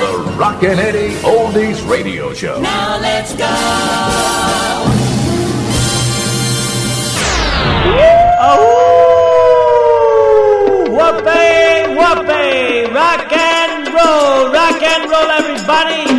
The Rockin' Eddie Oldies Radio Show. Now let's go. Oh, whoopee, whoopee, rock and roll, rock and roll, everybody.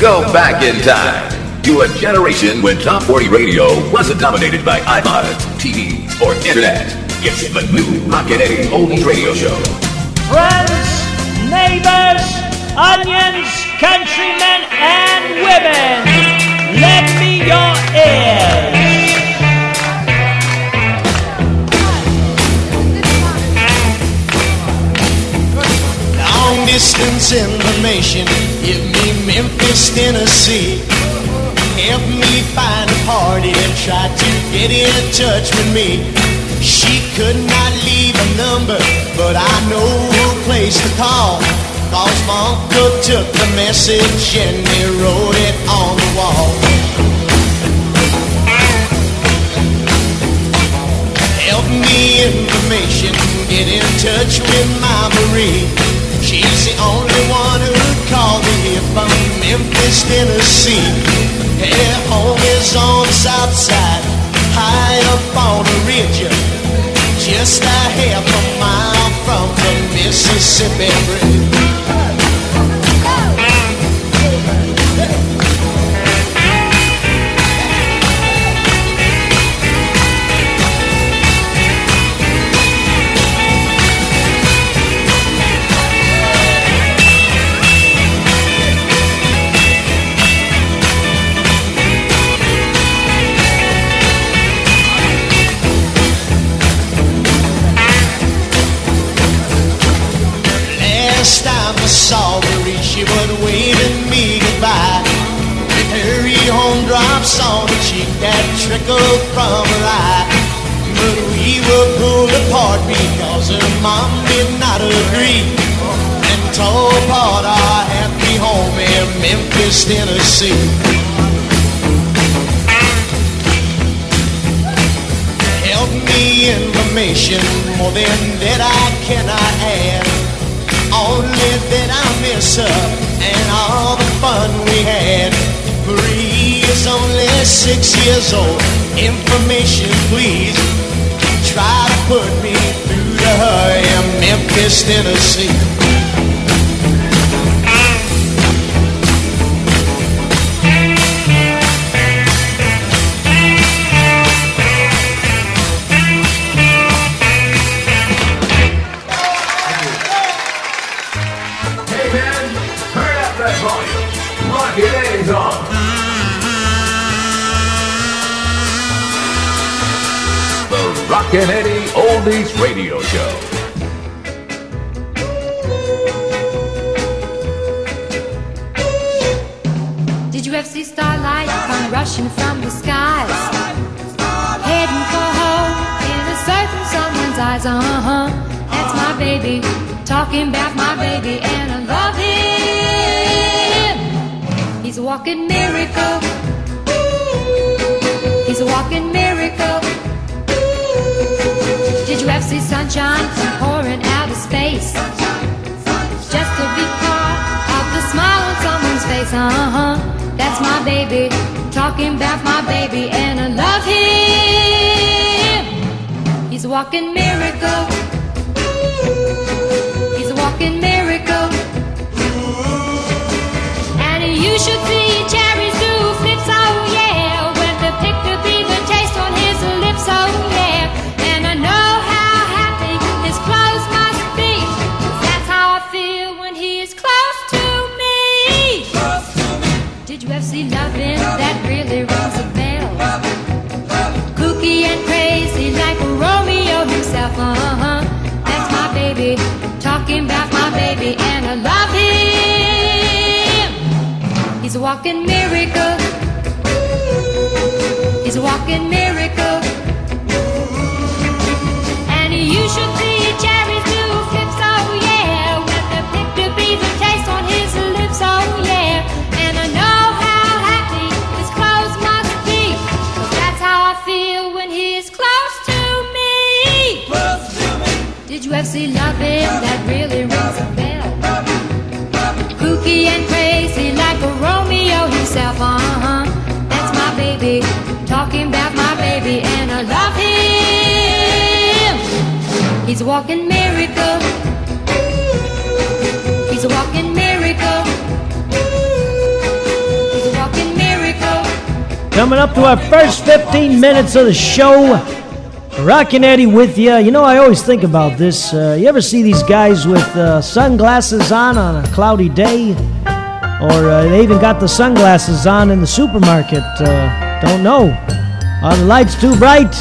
Go back in time to a generation when Top 40 Radio wasn't dominated by iPods, TVs, or internet. It's the new Rockin' Eddie Oldies Radio Show. Friends, neighbors, onions, countrymen, and women, lend me your ears. Distance information, give me Memphis, Tennessee. Help me find a party and try to get in touch with me. She could not leave a number, but I know a place to call. Cause my uncle took the message and he wrote it on the wall. Help me information, get in touch with my Marie. She's the only one who'd call me here from Memphis, Tennessee. Her home is on the south side, high up on a ridge, just a half a mile from the Mississippi Bridge. Mom did not agree and told apart our happy home in Memphis, Tennessee. Help me information more than that I cannot add. Only that I miss her and all the fun we had. Marie is only six years old. Information, please. Try to put me her in Memphis, Tennessee. Hey man, turn up that volume. Rockin' Eddie Radio Show. Did you ever see starlight come rushing from the skies? Heading for home in a certain someone's eyes. Uh huh. That's my baby. Talking about my baby, and I love him. He's a walking miracle. He's a walking miracle. Did you ever see sunshine pouring out of space? Just to be part of the smile on someone's face. Uh huh. That's my baby. Talking about my baby, and I love him. He's a walking miracle. He's a walking miracle. And you should see to our first 15 minutes of the show. Rockin' Eddie with you. You know, I always think about this. Uh, you ever see these guys with uh, sunglasses on on a cloudy day? Or uh, they even got the sunglasses on in the supermarket. Uh, don't know. Are the lights too bright?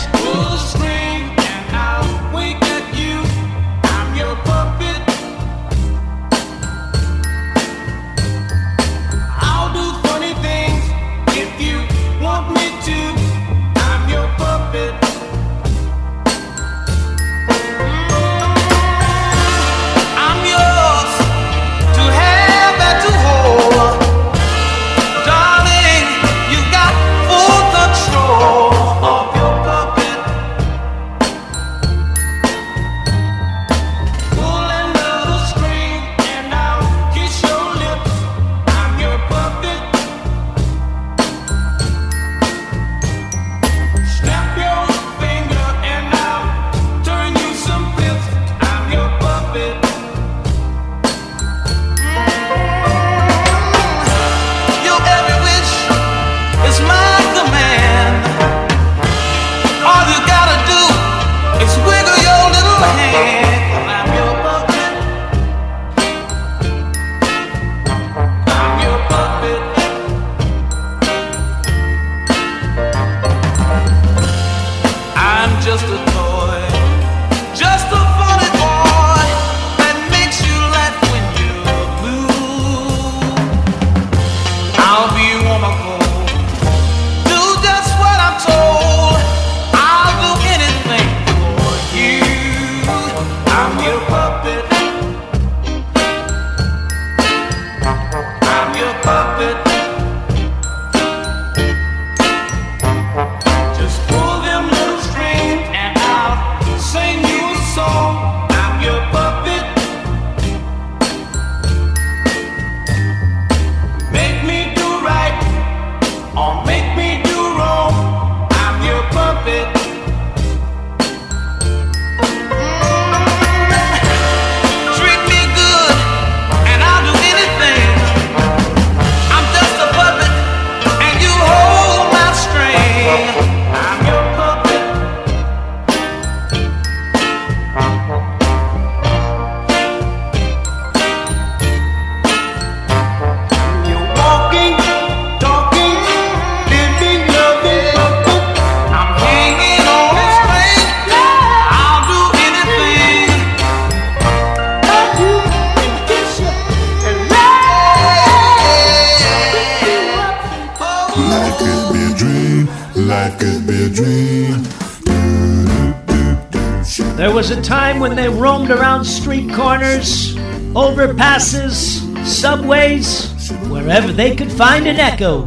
Time when they roamed around street corners, overpasses, subways, wherever they could find an echo.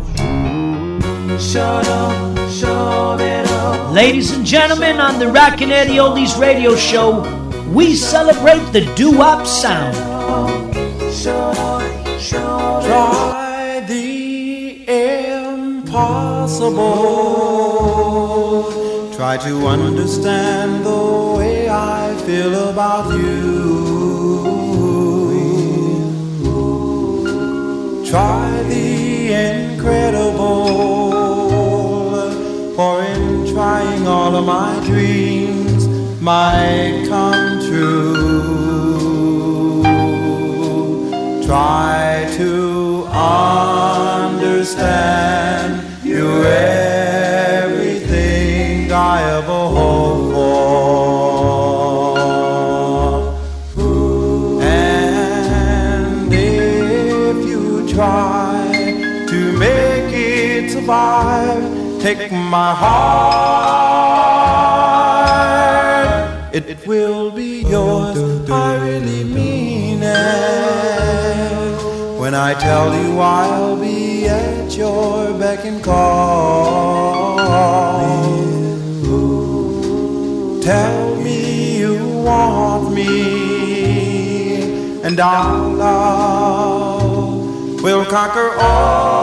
Ladies and gentlemen, on the Rockin' Eddie Oldies radio show, we celebrate the doo-wop sound. Try the impossible. Try to understand I feel about you. Try the incredible. For in trying all of my dreams might come true. Try to understand my heart. It, it will be yours. I really mean it. When I tell you I'll be at your beck and call. Tell me you want me, and our love will conquer all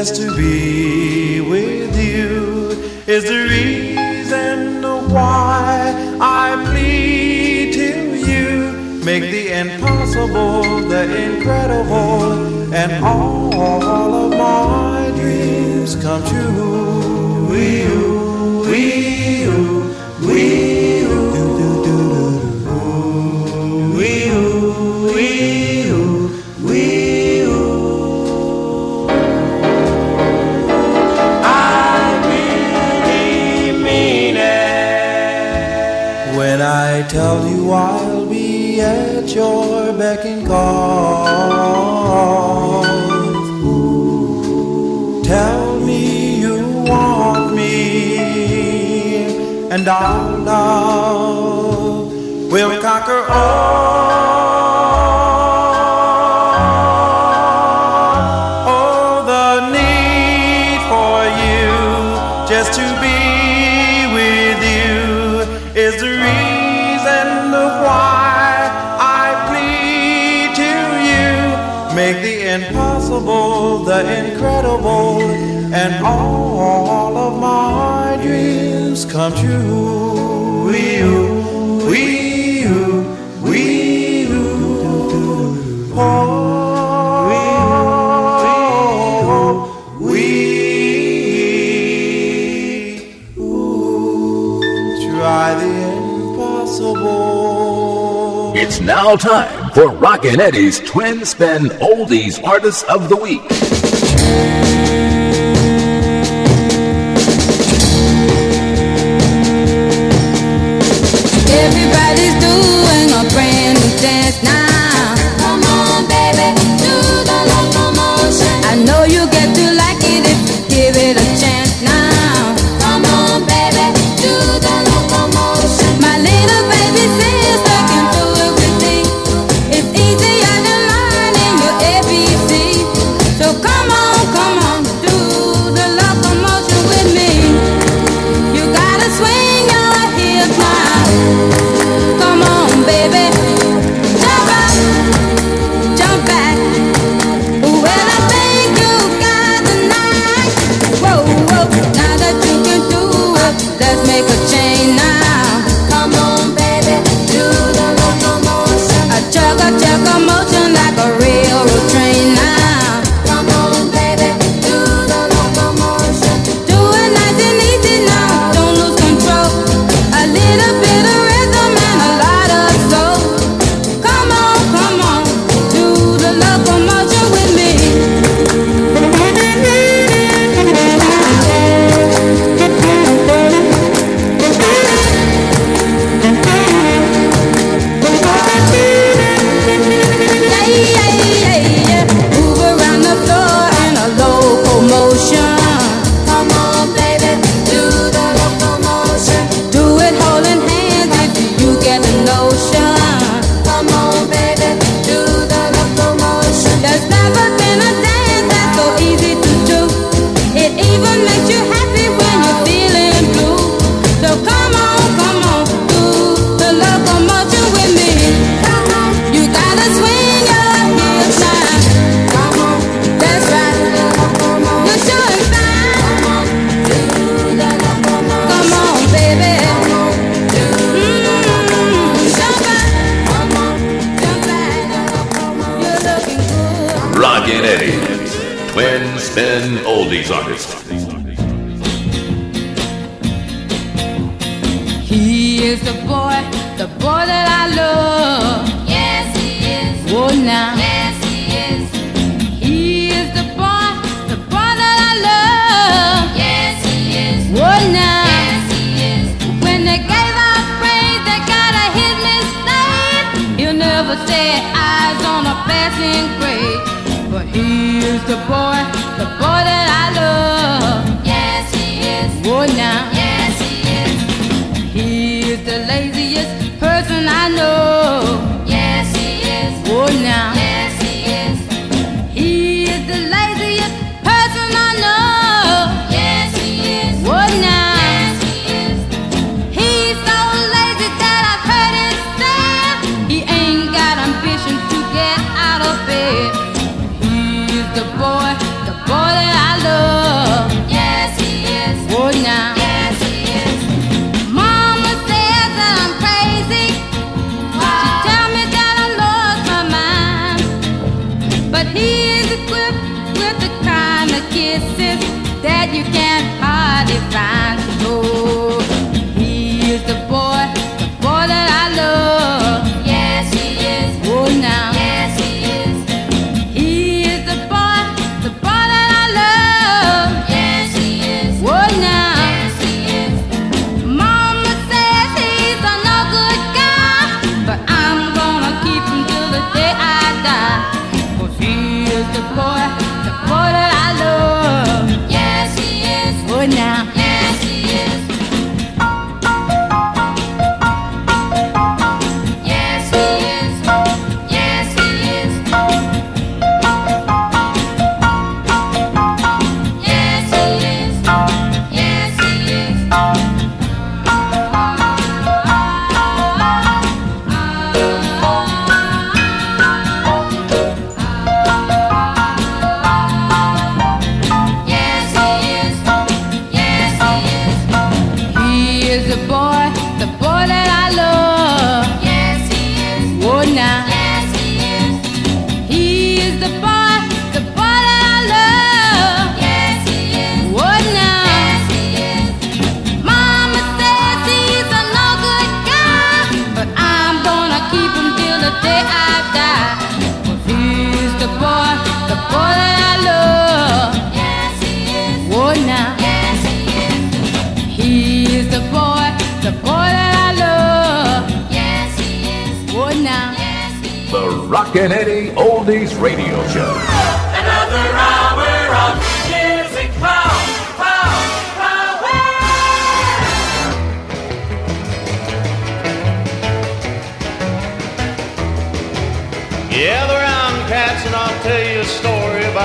just to be with you is the reason why I plead to you. Make the impossible the incredible, and all of my dreams come true. We you, tell you I'll be at your beck and call. Tell me you want me, and our love will conquer all. Impossible the incredible, and all of my dreams come true. We you, we you, we. Oh, oh try the impossible. It's now time for Rockin' Eddie's Twin Spin Oldies Artists of the Week. Everybody's doing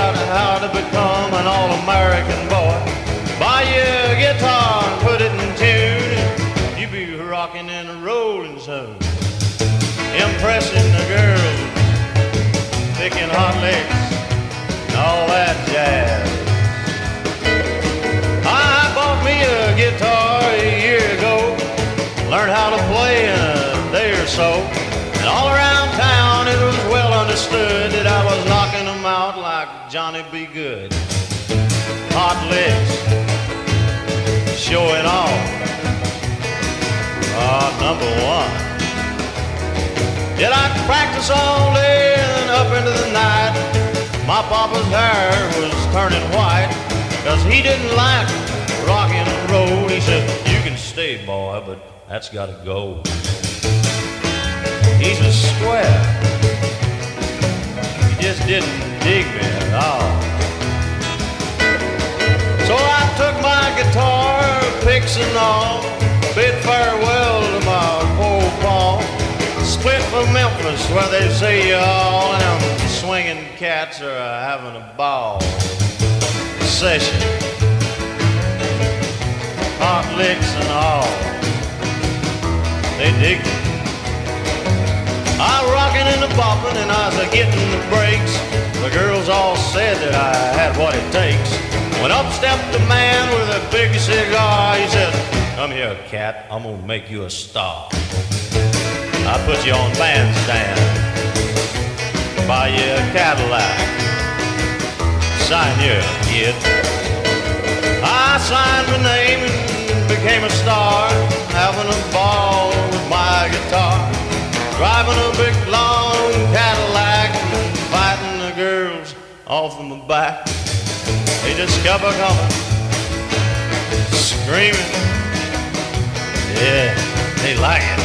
about how to become an all-American boy. Buy you a guitar and put it in tune. You be rocking and rolling soon. Impressing the girls, picking hot licks, and all that jazz. I bought me a guitar a year ago. Learned how to play in a day or so. And all around town it was well understood Johnny B. Goode. Hot legs, show it off. Ah, number one. Did I practice all day and up into the night? My papa's hair was turning white, cause he didn't like rock and roll. He said, You can stay, boy, but that's gotta go. He's a square. Just didn't dig me at all. So I took my guitar, picks and all, bid farewell to my old Paul. Split for Memphis, where they say all them swinging cats are uh, having a ball. Session, hot licks and all. They dig me. I rockin' and a boppin' and I was a getting the breaks. The girls all said that I had what it takes. When up stepped a man with a big cigar, he said, Come here, cat, I'm gonna make you a star. I put you on bandstand, buy you a Cadillac, sign you, kid. I signed my name and became a star, having a ball driving a big long Cadillac, fighting the girls off of my back. They just kept a coming, screaming. Yeah, they like it.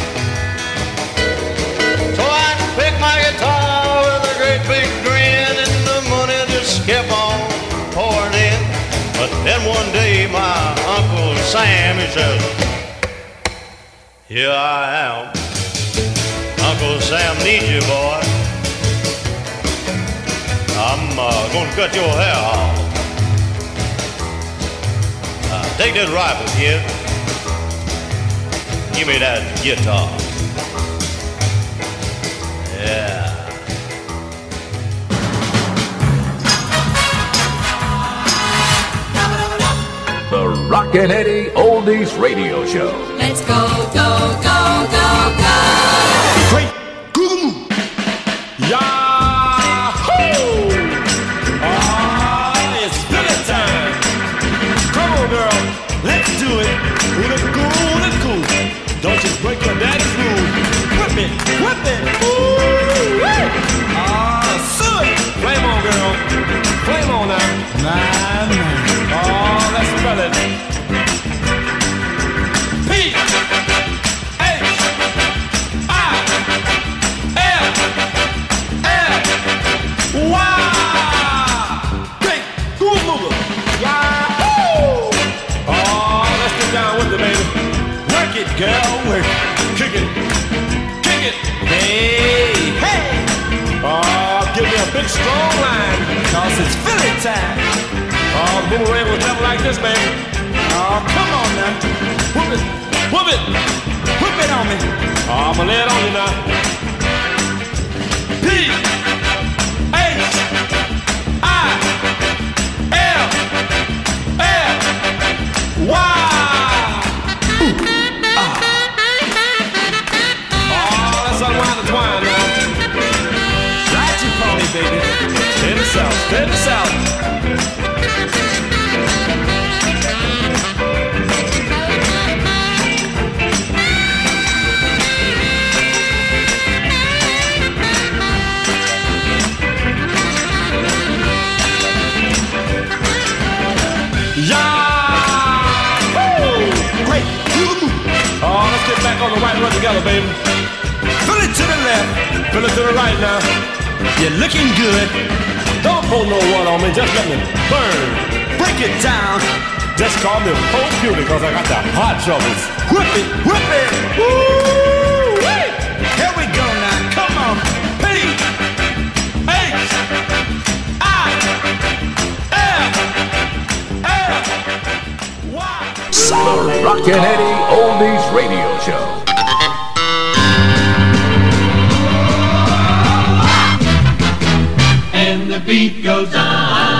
So I picked my guitar with a great big grin, and the money just kept on pouring in. But then one day, my uncle Sam he said, "Here I am, Uncle Sam needs you, boy. I'm uh, gonna cut your hair off. Uh, take this rifle, kid. Give me that guitar." Yeah. The Rockin' Eddie Oldies Radio Show. Let's go, go, go, go, go. Daddy's rule. Whip it, whip it. Ooh. Ah, suit. Flame on, girl. Flame on now. Nah, nah. Strong line. Cause it's Philly time. Oh, the boomerang was never like this, baby. Oh, come on now. Whoop it. Whoop it. Whip it on me. Oh, I'm gonna lay it on you now. P H I L L Y. Great. Oh, let's get back on the right run together, baby. Fill it to the left, fill it to the right now. You're looking good. Don't pull no one on me, just let me burn. Break it down. Just call me Pope Beauty because I got the hot troubles. Whip it, whip it. Woo! Here we go now. Come on. P H I L L Y. The Rockin' Eddie Oldies Radio Show. The beat goes on.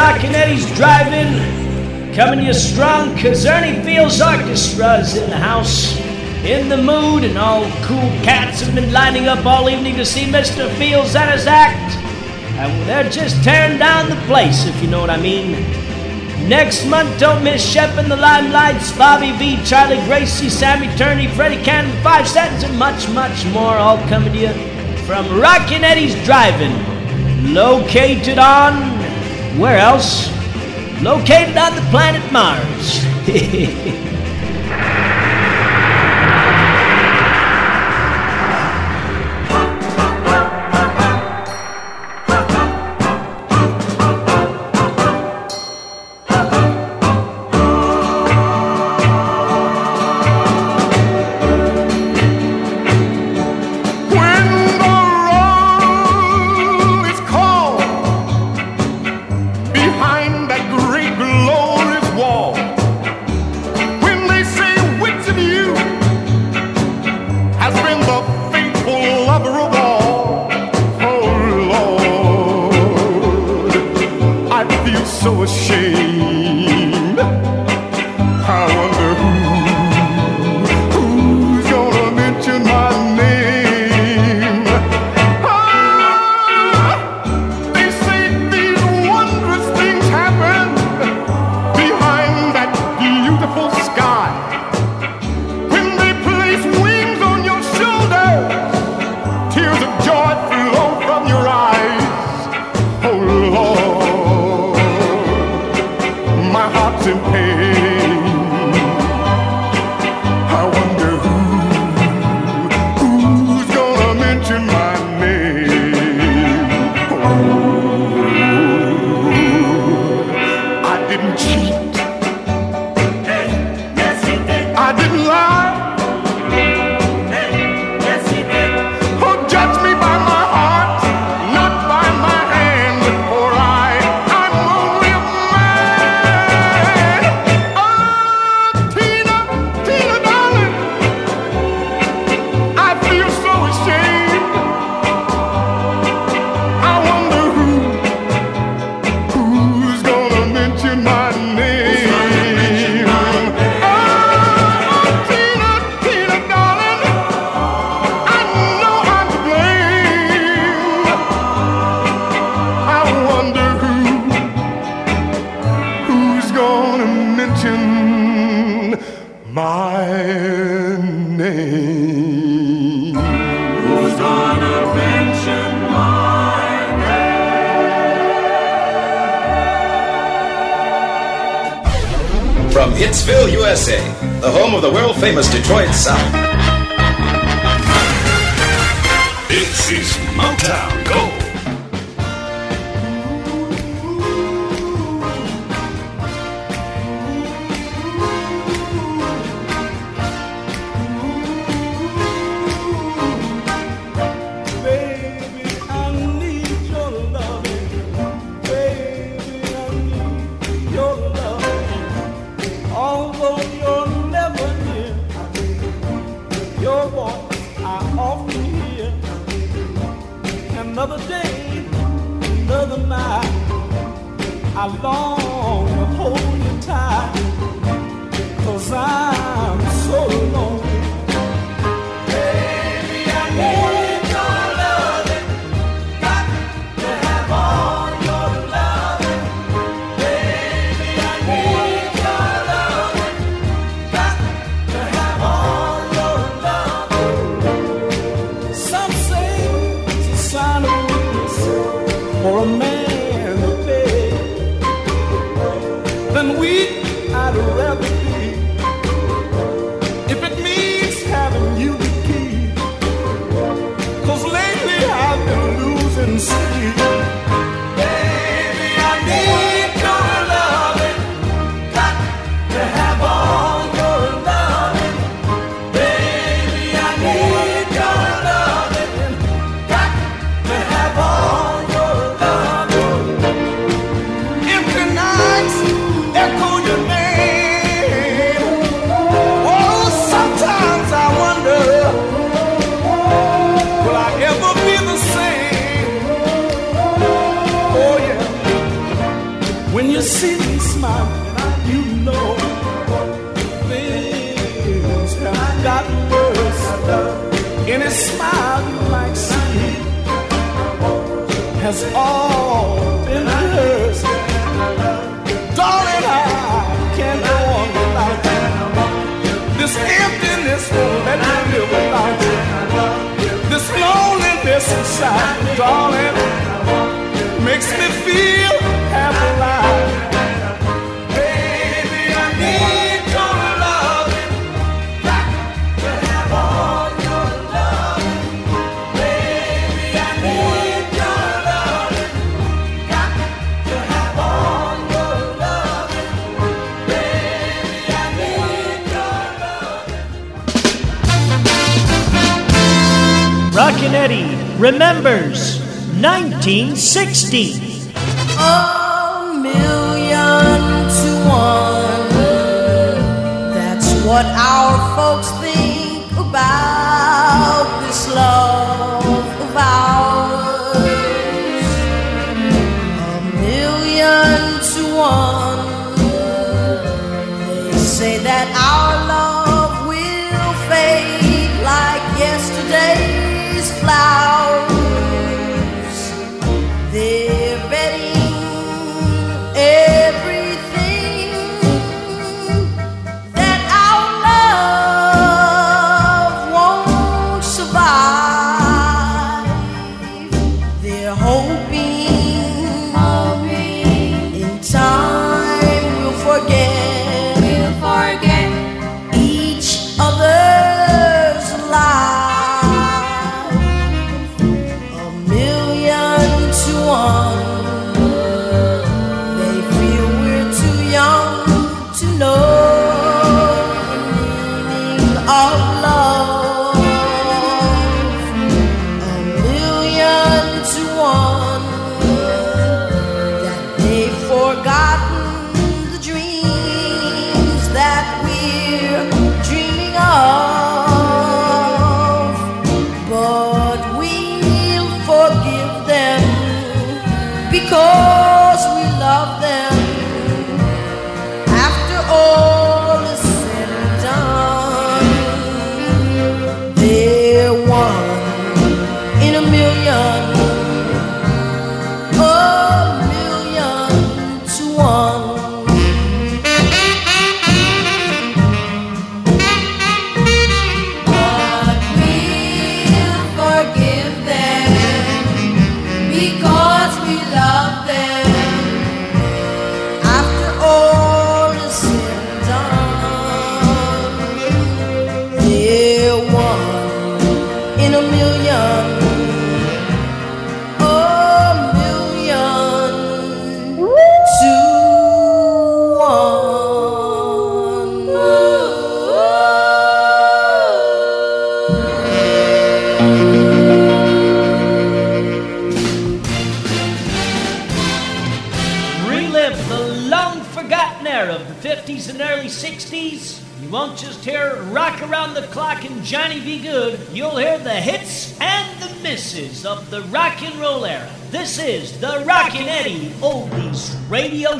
Rockin' Eddie's driving. Coming you strong, cause Ernie Fields Orchestra's in the house. In the mood, and all cool cats have been lining up all evening to see Mr. Fields at his act. And they're just tearing down the place, if you know what I mean. Next month, don't miss Shep and the Limelites, Bobby Vee, Charlie Gracie, Sammy Turner, Freddie Cannon, Five Satins, and much, much more all coming to you from Rockin' Eddie's Driving, located on where else? Located on the planet Mars. I long to hold you tight. side, darling, makes me feel. remembers 1960. A million to one. That's what our folks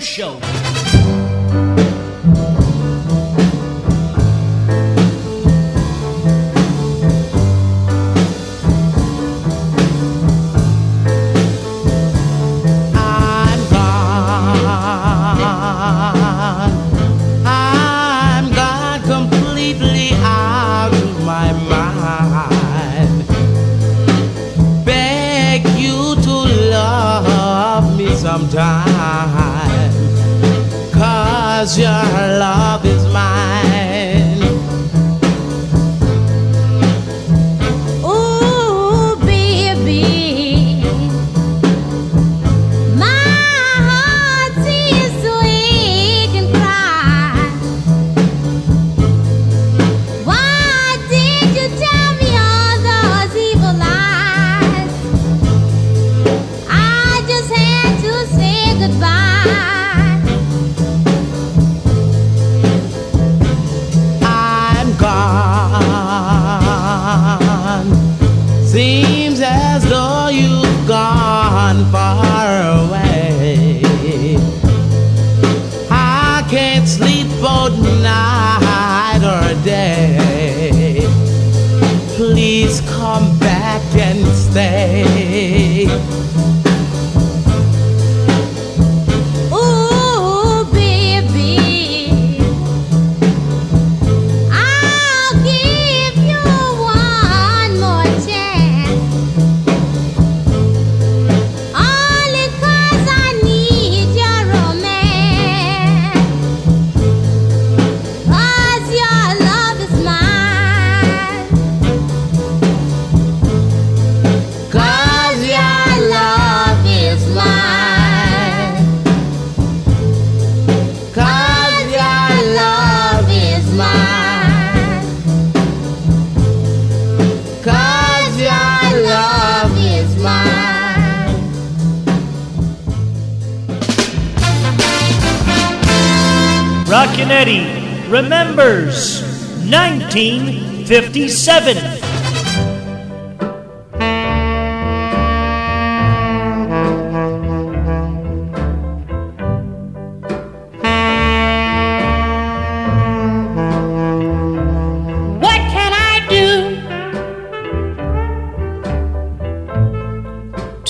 show.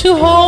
to hold.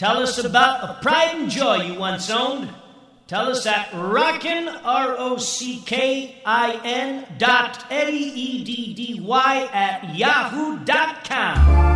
Tell us about a pride and joy you once owned. Tell us at rockin', R O C K I N dot E D D Y at yahoo.com.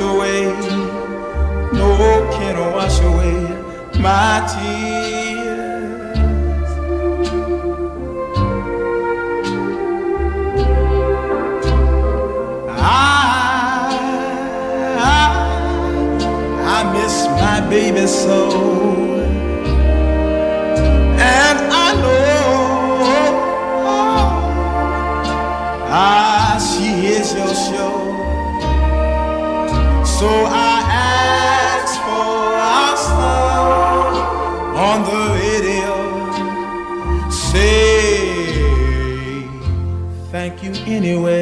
away, no can wash away my tears. I, I, I miss my baby so. So I ask for us on the radio. Say thank you anyway.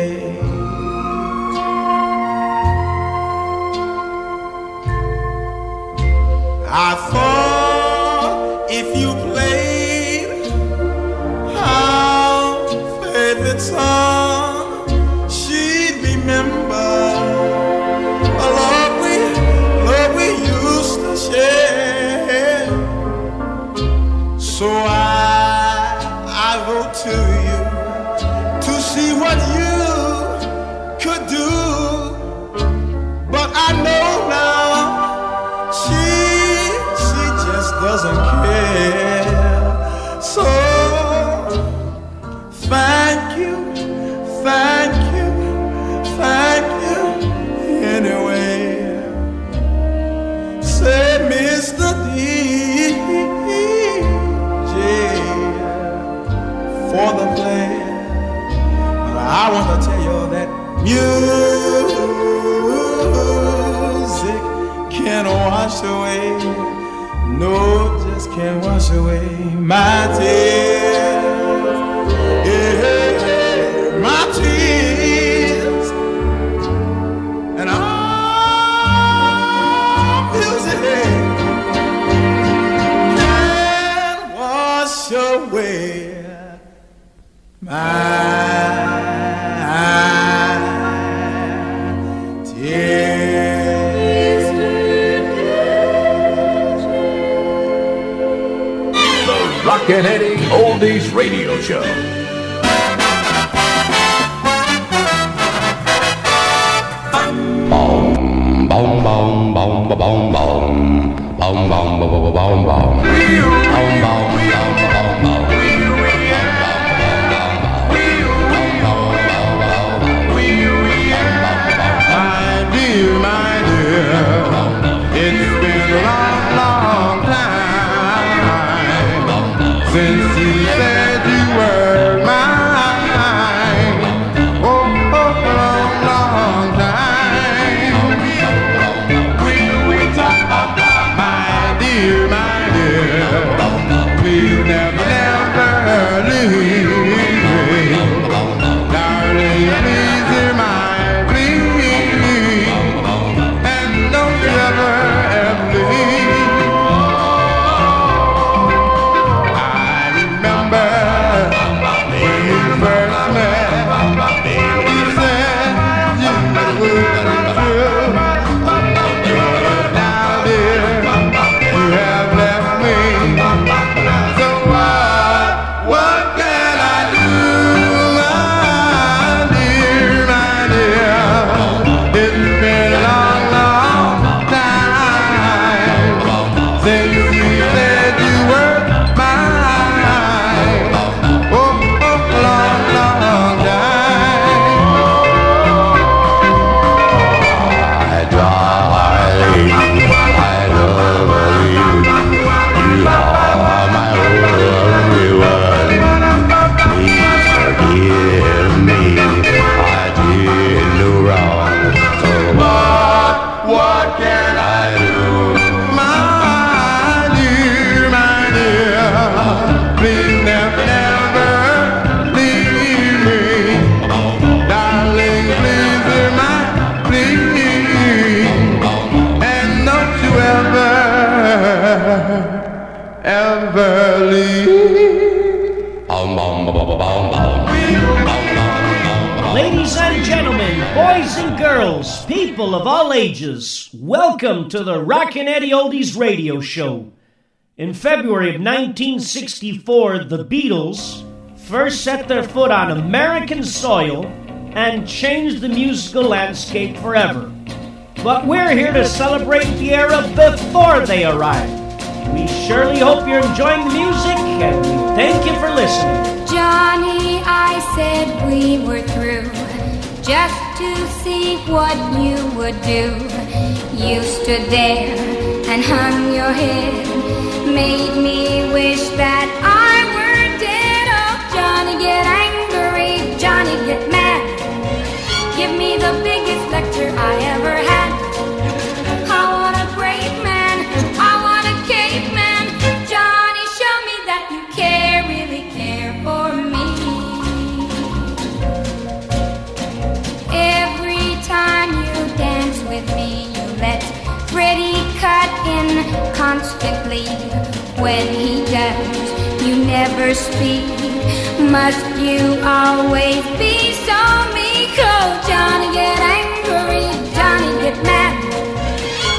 radio show. Boom, boom, boom, boom, boom, boom, boom, boom, boom, boom, boom, boom, boom, boom. Ladies and gentlemen, boys and girls, people of all ages, welcome to the Rockin' Eddie Oldies radio show. In February of 1964, the Beatles first set their foot on American soil and changed the musical landscape forever. But we're here to celebrate the era before they arrived. We surely hope you're enjoying the music and we thank you for listening. Johnny, I said we were through just to see what you would do. You stood there and hung your head, made me wish that I constantly when he does. You never speak. Must you always be so meek? Oh, Johnny, get angry. Johnny, get mad.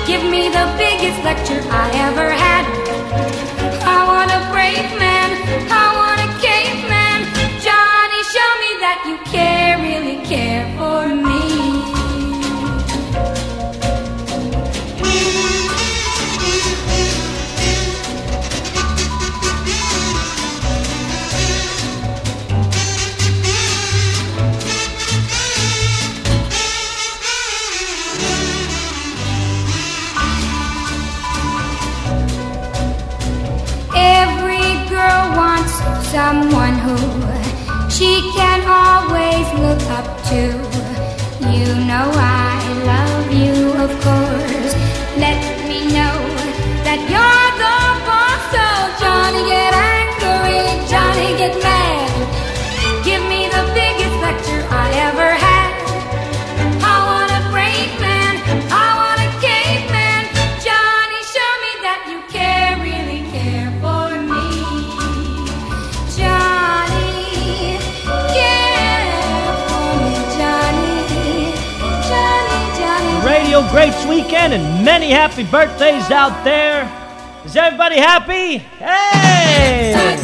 Give me the biggest lecture I ever had. I want a brave man. birthdays out there. Is everybody happy? Hey!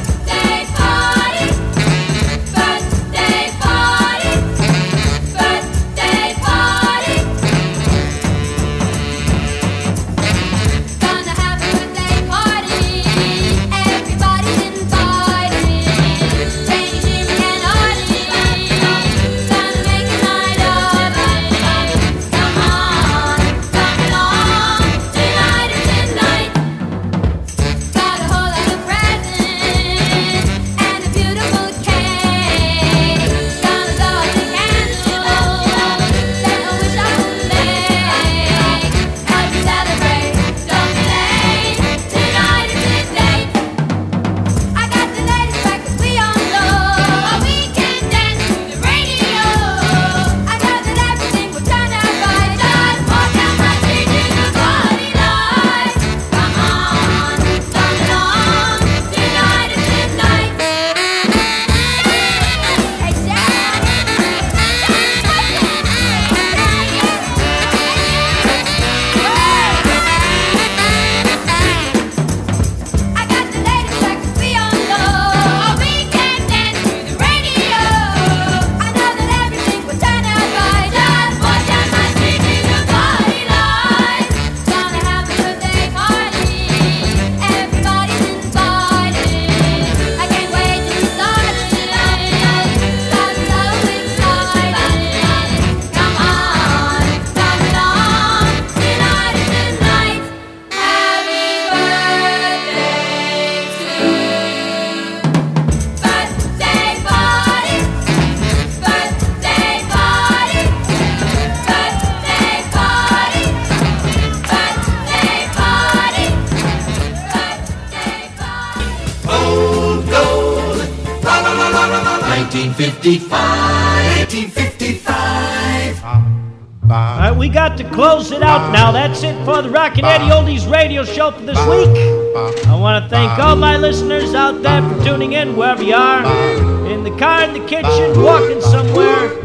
Oldies radio show for this week. I want to thank all my listeners out there for tuning in wherever you are. In the car, in the kitchen, walking somewhere.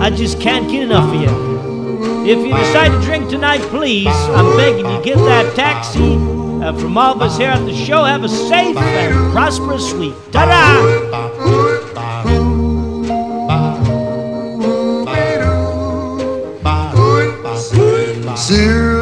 I just can't get enough of you. If you decide to drink tonight, please, I'm begging you, get that taxi. Uh, from all of us here at the show, have a safe and prosperous week. Ta-da! Zero.